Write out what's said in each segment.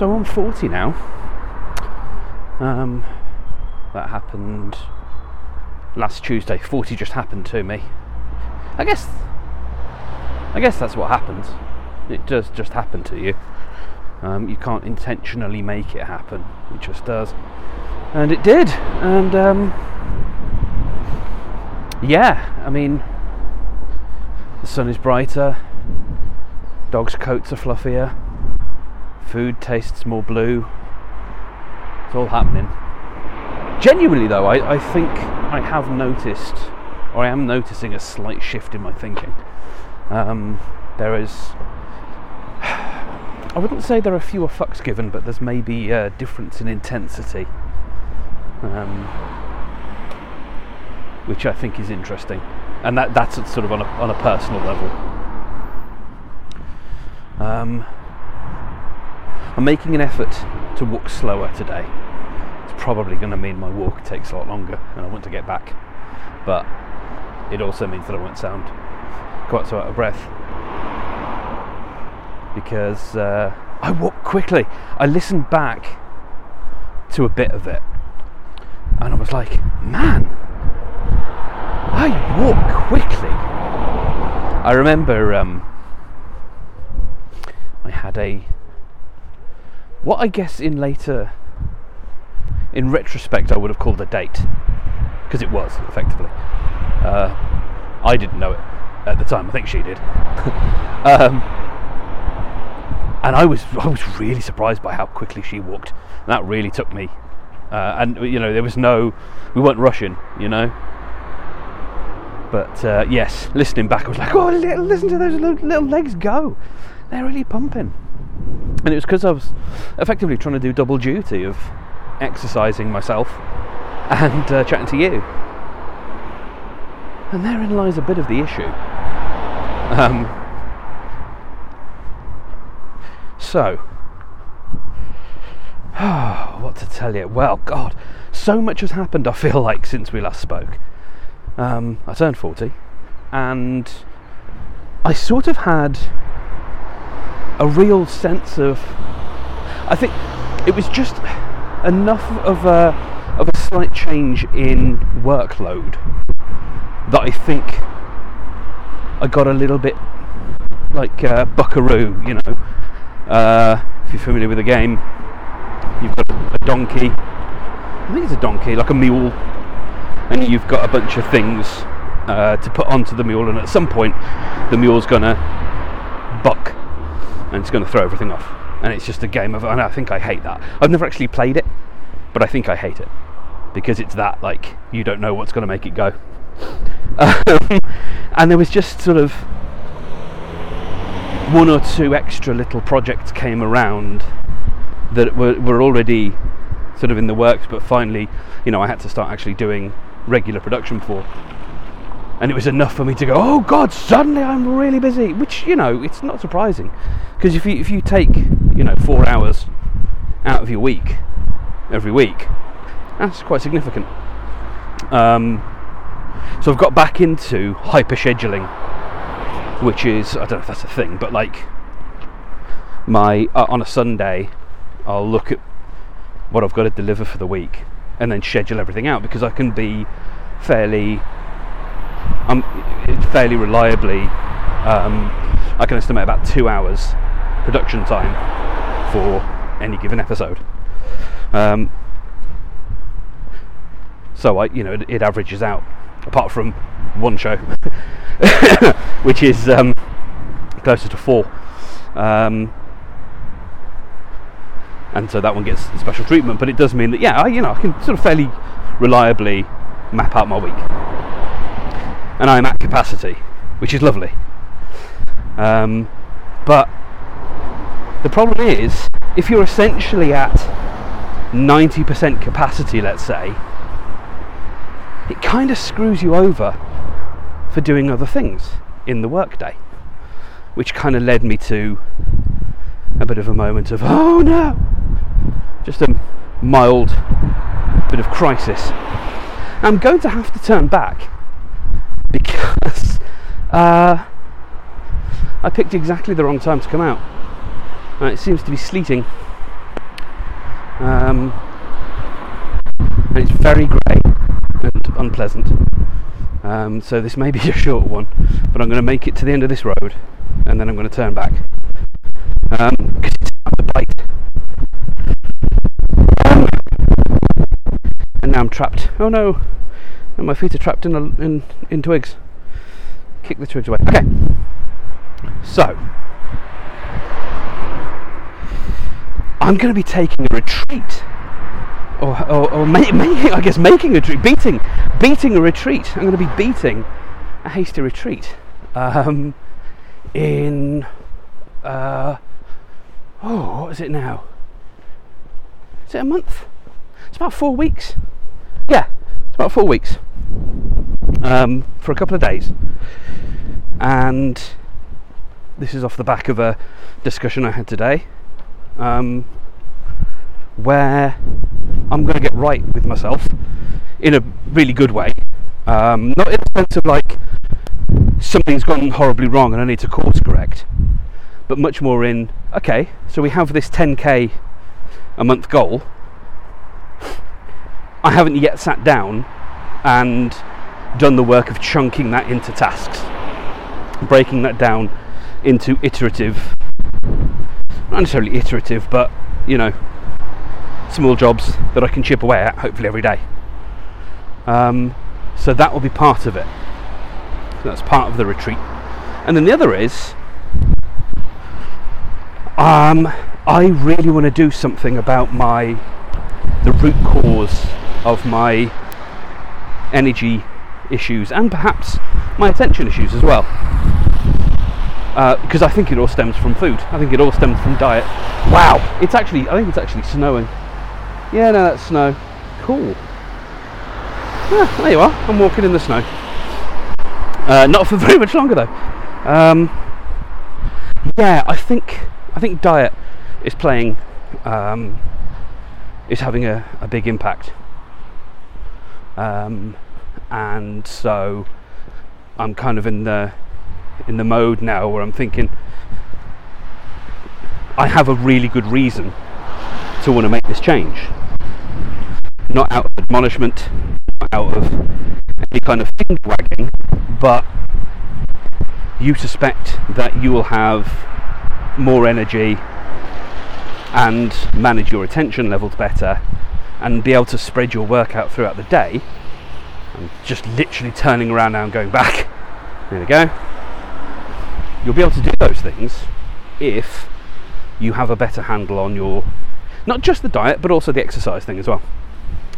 so I'm 40 now. Um, that happened last Tuesday. 40 just happened to me. I guess. I guess that's what happens. It does just happen to you. Um, you can't intentionally make it happen. It just does. And it did. And um, yeah, I mean, the sun is brighter. Dogs' coats are fluffier. Food tastes more blue. It's all happening. Genuinely, though, I, I think I have noticed, or I am noticing a slight shift in my thinking. Um, there is. I wouldn't say there are fewer fucks given, but there's maybe a difference in intensity. Um, which I think is interesting. And that, that's sort of on a, on a personal level. Um, I'm making an effort to walk slower today. It's probably going to mean my walk takes a lot longer and I want to get back. But it also means that I won't sound quite so out of breath. Because uh, I walk quickly. I listened back to a bit of it and I was like, man, I walk quickly. I remember um, I had a what I guess in later, in retrospect, I would have called a date because it was effectively. Uh, I didn't know it at the time. I think she did. um, and I was I was really surprised by how quickly she walked. That really took me. Uh, and you know there was no, we weren't rushing. You know. But uh, yes, listening back, I was like, oh, listen to those little legs go. They're really pumping. And it was because I was effectively trying to do double duty of exercising myself and uh, chatting to you. And therein lies a bit of the issue. Um, so, what to tell you? Well, God, so much has happened, I feel like, since we last spoke. Um, I turned 40 and I sort of had a real sense of. I think it was just enough of a of a slight change in workload that I think I got a little bit like uh, Buckaroo, you know. Uh, if you're familiar with the game, you've got a, donkey. I think it's a donkey, like a mule, and you've got a bunch of things uh, to put onto the mule, and at some point, the mule's gonna buck and it's going to throw everything off. And it's just a game of, and I think I hate that. I've never actually played it, but I think I hate it because it's that like you don't know what's going to make it go. Um, and there was just sort of one or two extra little projects came around that were, were already sort of in the works, but finally, you know, I had to start actually doing regular production for and it was enough for me to go, oh God, suddenly I'm really busy. Which you know, it's not surprising, because if you if you take you know four hours out of your week every week, that's quite significant. Um, so I've got back into hyper scheduling, which is I don't know if that's a thing, but like my uh, on a Sunday, I'll look at what I've got to deliver for the week and then schedule everything out because I can be fairly I'm fairly reliably, um, I can estimate about two hours production time for any given episode. Um, so I, you know, it, it, averages out, apart from one show, which is um, closer to four. Um, and so that one gets special treatment. But it does mean that, yeah, I, you know, I can sort of fairly reliably map out my week and I'm at capacity, which is lovely. Um, but the problem is, if you're essentially at 90% capacity, let's say, it kind of screws you over for doing other things in the workday, which kind of led me to a bit of a moment of, oh no, just a mild bit of crisis. I'm going to have to turn back because uh, I picked exactly the wrong time to come out. Uh, it seems to be sleeting Um, and it's very grey and unpleasant. Um, so this may be a short one, but I'm going to make it to the end of this road, and then I'm going to turn back because um. Um, and now I'm trapped. Oh no! And my feet are trapped in, a, in in twigs. Kick the twigs away. Okay. So I'm going to be taking a retreat. Or, or, or ma- making, I guess, making a retreat, beating, beating a retreat. I'm going to be beating a hasty retreat um, in, uh, oh, what is it now? Is it a month? It's about four weeks. Yeah, it's about four weeks um, for a couple of days. And this is off the back of a discussion I had today um, where I'm going to get right with myself in a really good way. Um, not in the sense of like something's gone horribly wrong and I need to course correct, but much more in okay, so we have this 10k a month goal. I haven't yet sat down and done the work of chunking that into tasks, breaking that down into iterative not necessarily iterative, but you know, small jobs that I can chip away at hopefully every day. Um, so that will be part of it. So that's part of the retreat. And then the other is um, I really want to do something about my the root cause of my energy issues and perhaps my attention issues as well because uh, I think it all stems from food. I think it all stems from diet. Wow, it's actually, I think it's actually snowing. Yeah, no, that's snow. Cool. Yeah, there you are. I'm walking in the snow. Uh, not for very much longer though. Um, yeah, I think I think diet is playing um, is having a, a big impact, um, and so I'm kind of in the in the mode now where I'm thinking I have a really good reason to want to make this change. Not out of admonishment, not out of any kind of finger wagging, but you suspect that you will have more energy and manage your attention levels better and be able to spread your work out throughout the day. I'm just literally turning around now and going back. There we go you'll be able to do those things if you have a better handle on your not just the diet but also the exercise thing as well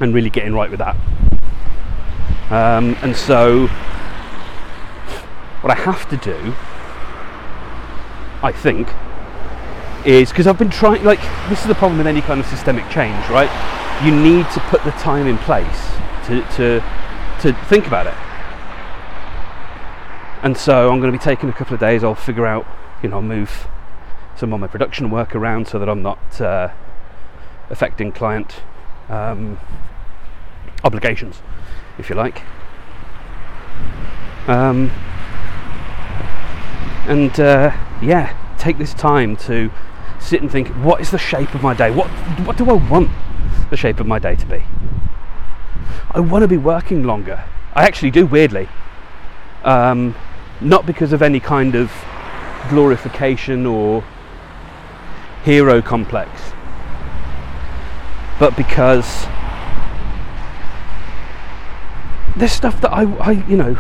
and really getting right with that um, and so what i have to do i think is because i've been trying like this is the problem with any kind of systemic change right you need to put the time in place to to to think about it and so I'm going to be taking a couple of days. I'll figure out, you know, move some of my production work around so that I'm not uh, affecting client um, obligations, if you like. Um, and uh, yeah, take this time to sit and think: what is the shape of my day? What what do I want the shape of my day to be? I want to be working longer. I actually do, weirdly. Um, not because of any kind of glorification or hero complex, but because there's stuff that I, I you know,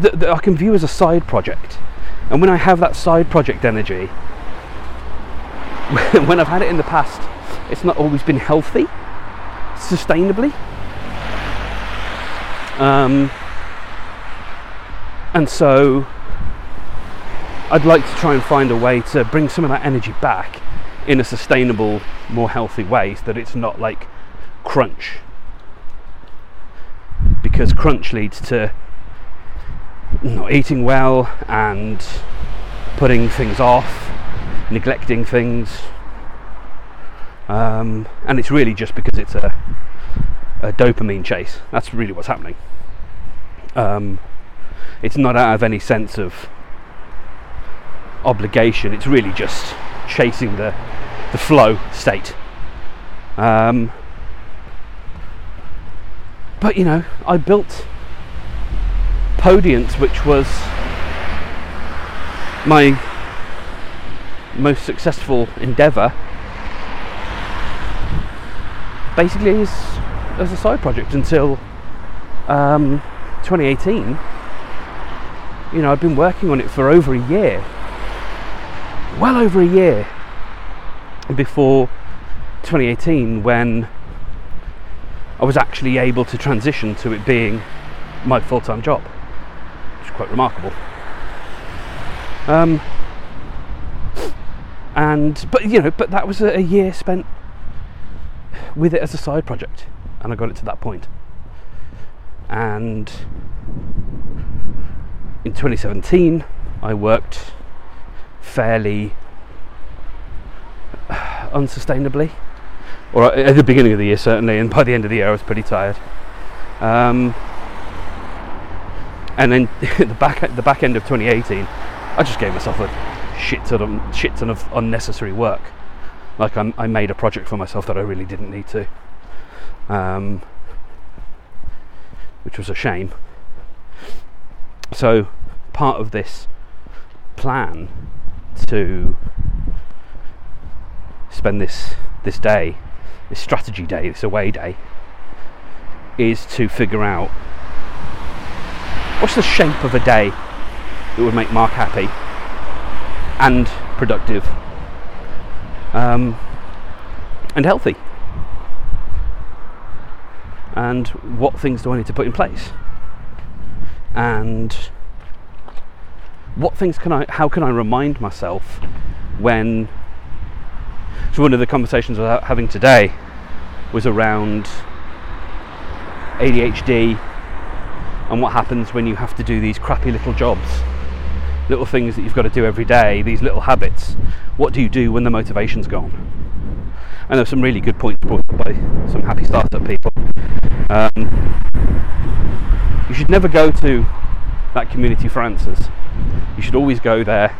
that, that I can view as a side project. And when I have that side project energy, when I've had it in the past, it's not always been healthy, sustainably. Um, and so I'd like to try and find a way to bring some of that energy back in a sustainable, more healthy way so that it's not like crunch. Because crunch leads to not eating well and putting things off, neglecting things. Um, and it's really just because it's a, a dopamine chase. That's really what's happening. Um, it's not out of any sense of obligation. It's really just chasing the the flow state. Um, but you know, I built Podiant, which was my most successful endeavour, basically as, as a side project until um, 2018. You know, I've been working on it for over a year, well over a year before 2018 when I was actually able to transition to it being my full time job, which is quite remarkable. Um, and but you know, but that was a, a year spent with it as a side project, and I got it to that point. And in 2017, I worked fairly unsustainably, or at the beginning of the year certainly, and by the end of the year I was pretty tired. Um, and then the back the back end of 2018, I just gave myself a shit ton of shit ton of unnecessary work. Like I'm, i made a project for myself that I really didn't need to, um, which was a shame. So part of this plan to spend this this day, this strategy day, this away day, is to figure out what's the shape of a day that would make Mark happy and productive um, and healthy. And what things do I need to put in place? And what things can I, how can I remind myself when so one of the conversations was having today was around ADHD and what happens when you have to do these crappy little jobs, little things that you've got to do every day, these little habits. What do you do when the motivation's gone? And there's some really good points brought up by some happy startup people. Um, you should never go to that community for answers. You should always go there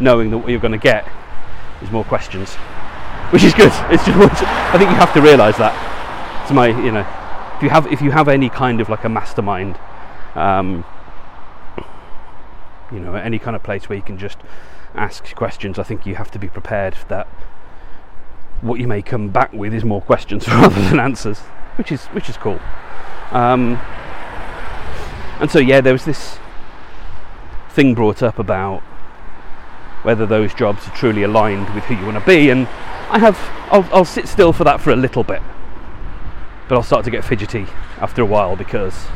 knowing that what you're going to get is more questions which is good. It's just I think you have to realise that. It's my you know if you have if you have any kind of like a mastermind, um, you know any kind of place where you can just ask questions, I think you have to be prepared that what you may come back with is more questions rather than answers, which is which is cool. Um, and so yeah, there was this thing brought up about whether those jobs are truly aligned with who you want to be and I have. I'll, I'll sit still for that for a little bit, but I'll start to get fidgety after a while because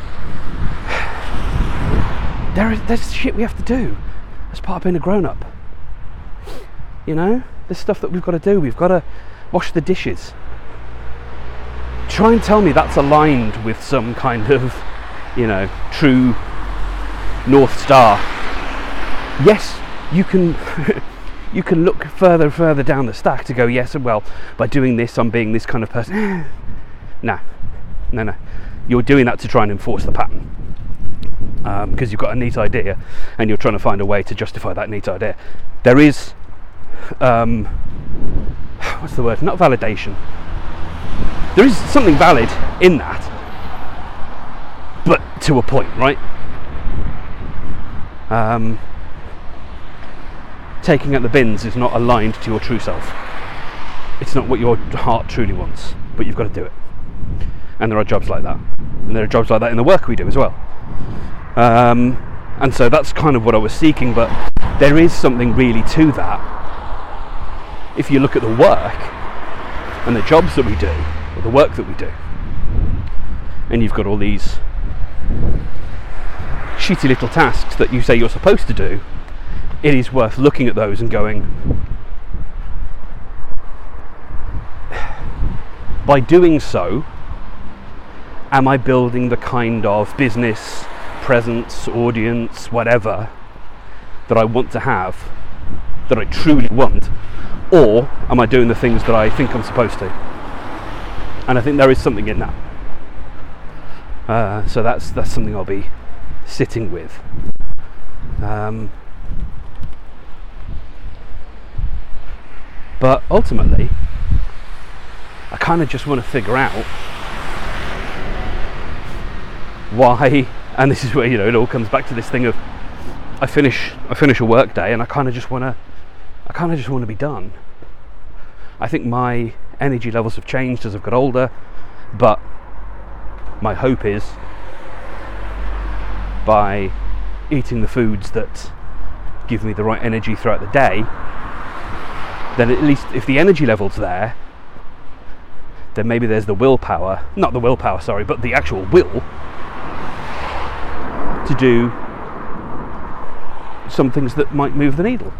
there is there's shit we have to do as part of being a grown up. You know, there's stuff that we've got to do. We've got to wash the dishes. Try and tell me that's aligned with some kind of, you know, true North Star. Yes, you can you can look further and further down the stack to go, yes, and well, by doing this, I'm being this kind of person. no, no, no. You're doing that to try and enforce the pattern um, because you've got a neat idea and you're trying to find a way to justify that neat idea. There is, um, what's the word? Not validation. There is something valid in that, but to a point, right? Um, taking out the bins is not aligned to your true self. It's not what your heart truly wants, but you've got to do it. And there are jobs like that. And there are jobs like that in the work we do as well. Um, and so that's kind of what I was seeking, but there is something really to that. If you look at the work and the jobs that we do, or the work that we do, and you've got all these shitty little tasks that you say you're supposed to do, it is worth looking at those and going, by doing so, am I building the kind of business, presence, audience, whatever that I want to have, that I truly want, or am I doing the things that I think I'm supposed to? And I think there is something in that. Uh, so that's that's something I'll be sitting with. Um, But ultimately, I kind of just want to figure out why. And this is where you know it all comes back to this thing of I finish I finish a work day and I kind of just want to I kind of just want to be done. I think my energy levels have changed as I've got older, but my hope is by eating the foods that give me the right energy throughout the day, then at least if the energy level's there, then maybe there's the willpower, not the willpower, sorry, but the actual will to do some things that might move the needle.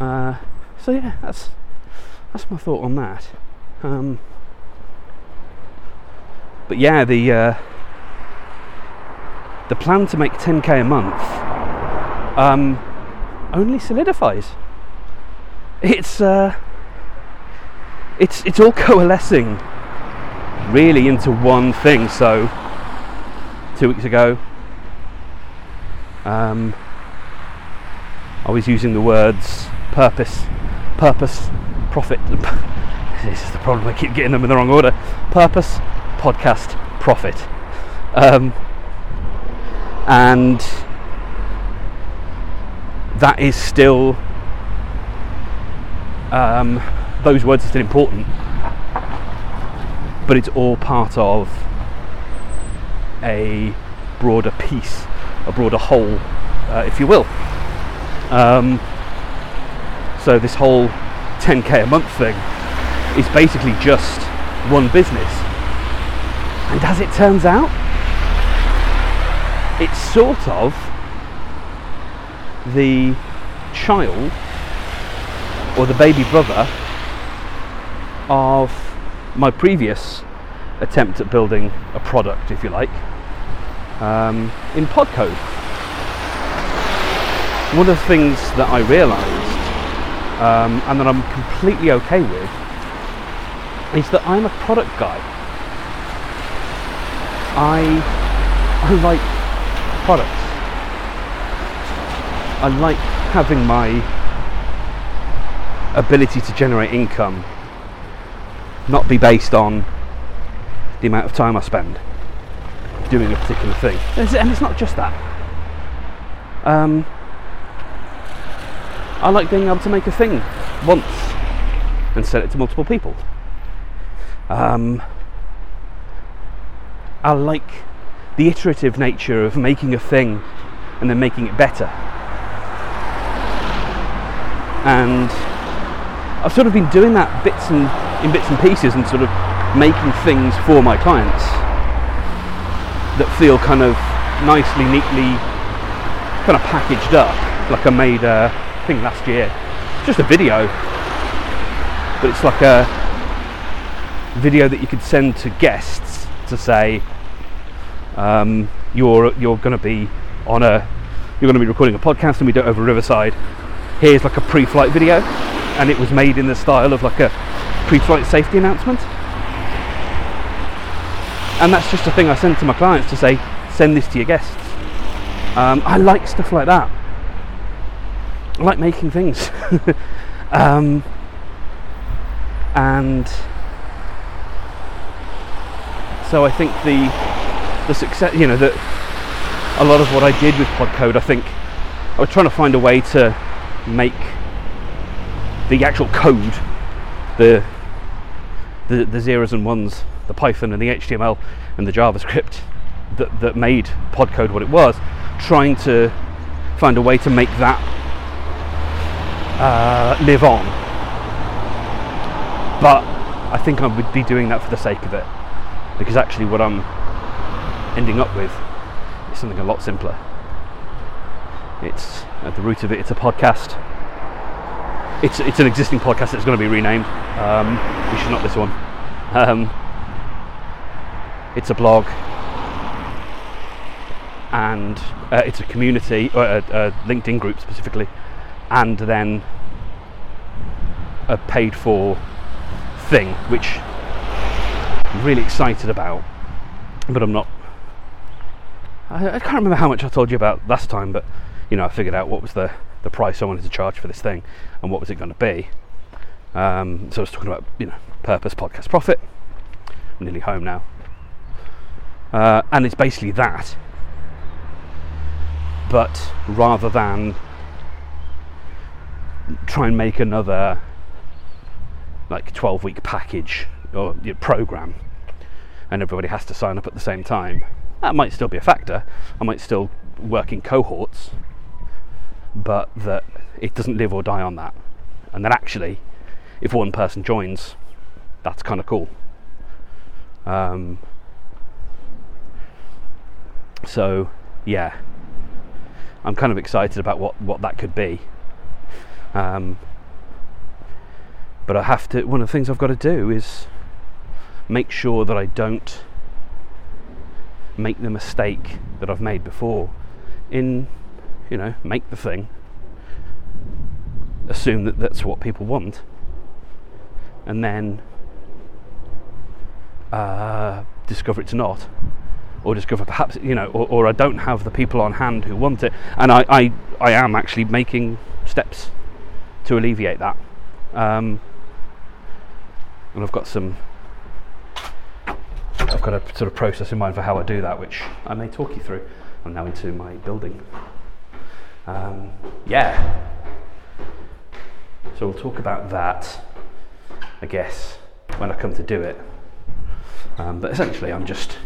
Uh, so yeah, that's that's my thought on that. Um, but yeah, the uh, the plan to make 10k a month um, only solidifies. It's uh, it's it's all coalescing really into one thing. So two weeks ago, um, I was using the words purpose, purpose, profit. this is the problem. I keep getting them in the wrong order. Purpose, podcast, profit. Um, and that is still um, those words are still important but it's all part of a broader piece a broader whole uh, if you will. Um, so this whole 10k a month thing is basically just one business. And as it turns out it's sort of the child or the baby brother of my previous attempt at building a product, if you like, um, in Podcode. One of the things that I realised um, and that I'm completely okay with is that I'm a product guy. I I like products. I like having my ability to generate income not be based on the amount of time I spend doing a particular thing. And it's not just that. Um, I like being able to make a thing once and sell it to multiple people. Um, I like the iterative nature of making a thing and then making it better and I've sort of been doing that bits and in bits and pieces and sort of making things for my clients that feel kind of nicely, neatly kind of packaged up. Like I made a thing last year, just a video, but it's like a video that you could send to guests to say um, you're you're going to be on a you're going to be recording a podcast and we do it over Riverside. Here's like a pre-flight video. And it was made in the style of like a pre-flight safety announcement and that's just a thing I send to my clients to say send this to your guests. Um, I like stuff like that. I like making things. Um, and so I think the the success you know that a lot of what I did with Podcode I think I was trying to find a way to make the actual code, the, the the zeros and ones, the Python and the HTML and the JavaScript that, that made Podcode what it was, trying to find a way to make that uh, live on. But I think I would be doing that for the sake of it, because actually what I'm ending up with is something a lot simpler. It's at the root of it, it's a podcast. It's it's an existing podcast that's going to be renamed, um, which is not this one. Um, it's a blog, and uh, it's a community, or a, a LinkedIn group specifically, and then a paid-for thing, which I'm really excited about, but I'm not. I, I can't remember how much I told you about last time, but you know, I figured out what was the, the price I wanted to charge for this thing and what was it going to be. Um, so I was talking about, you know, Purpose Podcast Profit. I'm nearly home now. Uh, and it's basically that. But rather than try and make another like 12 week package or you know, program and everybody has to sign up at the same time, that might still be a factor. I might still work in cohorts, but that it doesn't live or die on that. And then actually, if one person joins, that's kind of cool. Um, so, yeah, I'm kind of excited about what, what that could be. Um, but I have to, one of the things I've got to do is make sure that I don't make the mistake that I've made before in, you know, make the thing, assume that that's what people want, and then uh, discover it's not, or discover perhaps you know, or, or, I don't have the people on hand who want it, and I, I, I am actually making steps to alleviate that, um, and I've got some. I've got a sort of process in mind for how I do that, which I may talk you through. I'm now into my building. Um, yeah. So we'll talk about that, I guess, when I come to do it. Um, but essentially, I'm just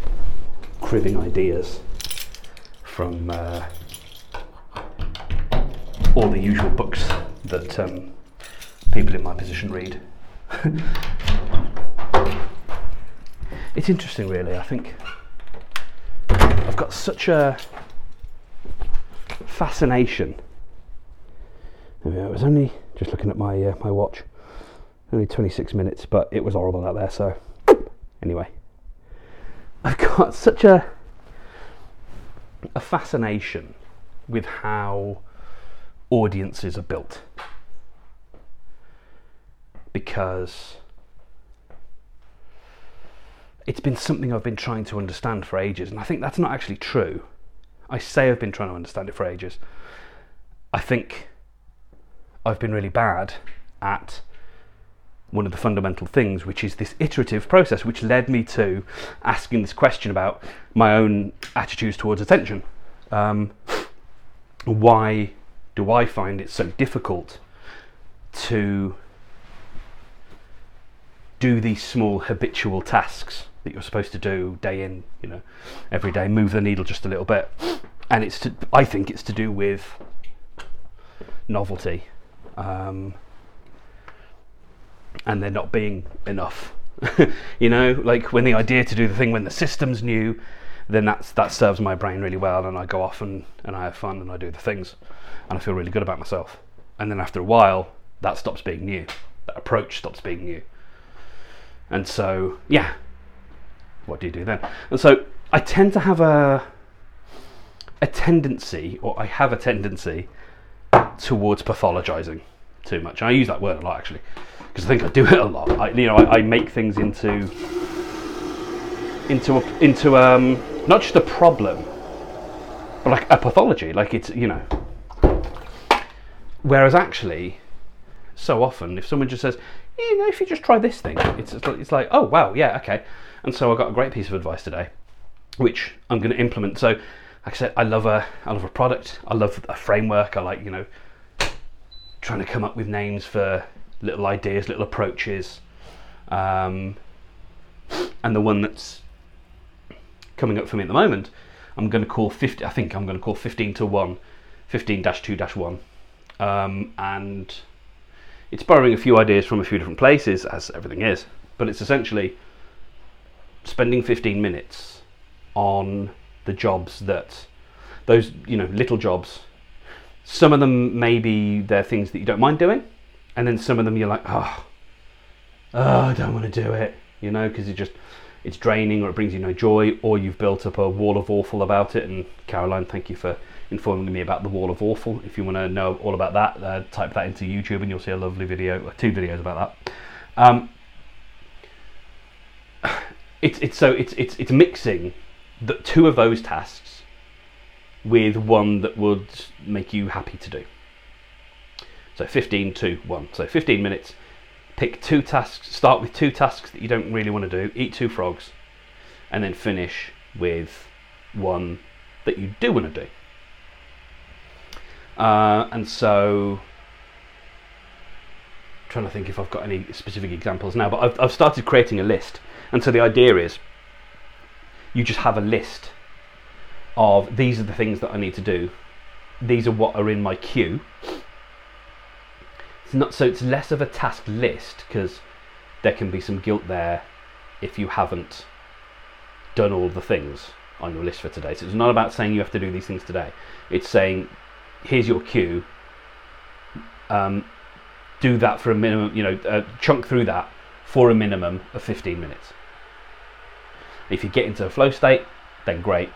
cribbing ideas from uh, all the usual books that um, people in my position read. it's interesting, really. I think I've got such a fascination. I was only just looking at my uh, my watch, only 26 minutes, but it was horrible out there. So anyway, I've got such a a fascination with how audiences are built because it's been something I've been trying to understand for ages, and I think that's not actually true. I say I've been trying to understand it for ages. I think I've been really bad at one of the fundamental things, which is this iterative process, which led me to asking this question about my own attitudes towards attention. Um, why do I find it so difficult to do these small habitual tasks that you're supposed to do day in, you know, every day, move the needle just a little bit? And it's to, I think it's to do with novelty. Um, and there not being enough. you know, like when the idea to do the thing when the system's new, then that's that serves my brain really well, and I go off and, and I have fun and I do the things, and I feel really good about myself. And then after a while, that stops being new. That approach stops being new. And so, yeah, what do you do then? And so I tend to have a a tendency, or I have a tendency towards pathologizing too much. I use that word a lot actually because I think I do it a lot. I, you know, I, I make things into into a, into um, not just a problem, but like a pathology. Like it's you know. Whereas actually, so often, if someone just says, you know, if you just try this thing, it's it's like, oh wow, yeah, okay. And so I got a great piece of advice today, which I'm going to implement. So, like I said, I love a I love a product. I love a framework. I like you know trying to come up with names for little ideas, little approaches. Um, and the one that's coming up for me at the moment, I'm going to call 50, I think I'm going to call 15 to 1, 15 2 1. Um, and it's borrowing a few ideas from a few different places, as everything is, but it's essentially spending 15 minutes on the jobs that, those, you know, little jobs. Some of them maybe they're things that you don't mind doing, and then some of them you're like, oh, oh I don't want to do it, you know, because it just it's draining or it brings you no joy, or you've built up a wall of awful about it. And Caroline, thank you for informing me about the wall of awful. If you want to know all about that, uh, type that into YouTube and you'll see a lovely video, two videos about that. Um, it's it's so it's it's it's mixing the two of those tasks with one that would make you happy to do. So 15 to 1. So 15 minutes pick two tasks. Start with two tasks that you don't really want to do. Eat two frogs, and then finish with one that you do want to do. Uh, and so, trying to think if I've got any specific examples now, but I've, I've started creating a list. And so the idea is you just have a list of these are the things that I need to do. These are what are in my queue. Not so it's less of a task list because there can be some guilt there if you haven't done all the things on your list for today. So it's not about saying you have to do these things today. It's saying here's your queue. Um, do that for a minimum, you know, uh, chunk through that for a minimum of 15 minutes. If you get into a flow state, then great.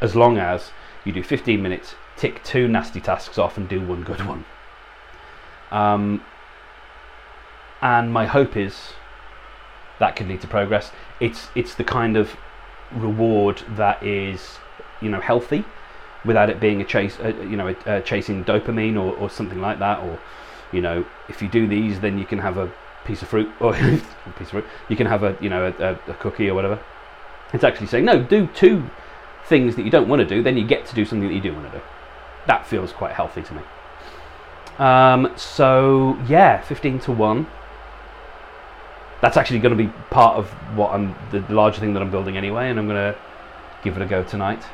As long as you do 15 minutes, tick two nasty tasks off, and do one good one. Um, and my hope is that could lead to progress. It's it's the kind of reward that is you know healthy without it being a chase uh, you know chasing dopamine or, or something like that. Or you know if you do these then you can have a piece of fruit or piece of fruit you can have a you know a, a, cookie or whatever. It's actually saying no do two things that you don't want to do then you get to do something that you do want to do. That feels quite healthy to me um, so yeah 15 to 1 that's actually going to be part of what I'm the larger thing that I'm building anyway and I'm going to give it a go tonight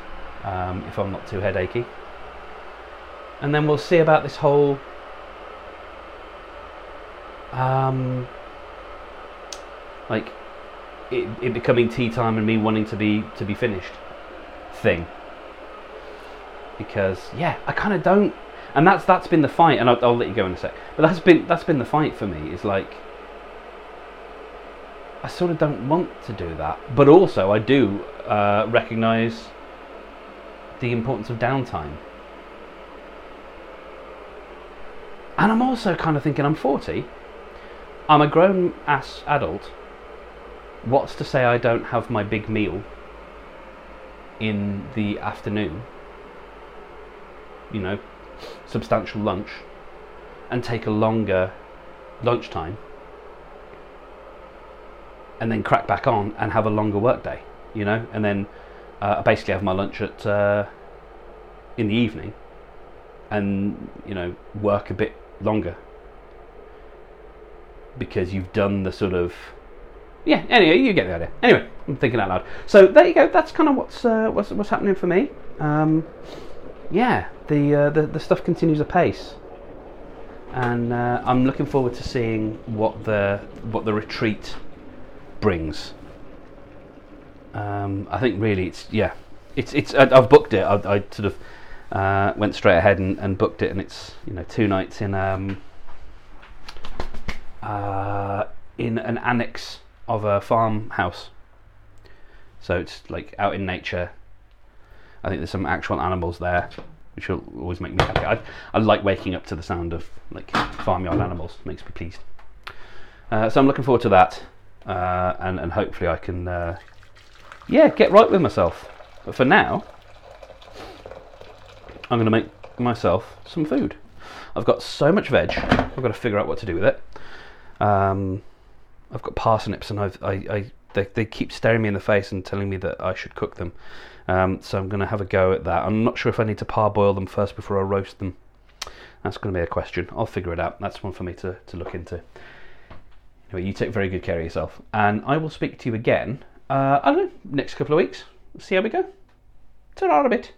um, if I'm not too headachy. And then we'll see about this whole um, like it, it becoming tea time and me wanting to be to be finished thing. Because yeah I kind of don't and that's that's been the fight and I'll, I'll, let you go in a sec. But that's been that's been the fight for me is like I sort of don't want to do that. But also I do uh, recognize the importance of downtime. And I'm also kind of thinking I'm 40 I'm a grown ass adult. What's to say I don't have my big meal in the afternoon? You know, substantial lunch, and take a longer lunchtime, and then crack back on and have a longer work day. You know, and then uh, basically have my lunch at uh, in the evening, and you know work a bit longer because you've done the sort of yeah. Anyway, you get the idea. Anyway, I'm thinking out loud. So there you go. That's kind of what's uh, what's what's happening for me. Um, yeah, the, uh, the the stuff continues apace, and uh, I'm looking forward to seeing what the what the retreat brings. Um, I think really it's yeah, it's it's I, have booked it. I, I, sort of uh, went straight ahead and, and, booked it, and it's you know two nights in. Um, uh, in an annex of a farmhouse. So it's like out in nature. I think there's some actual animals there, which will always make me happy. I, I like waking up to the sound of like farmyard animals. Makes me pleased. Uh, so I'm looking forward to that, uh, and and hopefully I can, uh, yeah, get right with myself. But for now, I'm going to make myself some food. I've got so much veg. I've got to figure out what to do with it. Um, I've got parsnips, and I've, I, I they, they keep staring me in the face and telling me that I should cook them. Um, so I'm going to have a go at that. I'm not sure if I need to parboil them first before I roast them. That's going to be a question. I'll figure it out. That's one for me to, to look into. Anyway, you take very good care of yourself, and I will speak to you again. Uh, I don't know, next couple of weeks. See how we go. Ta-ra a bit.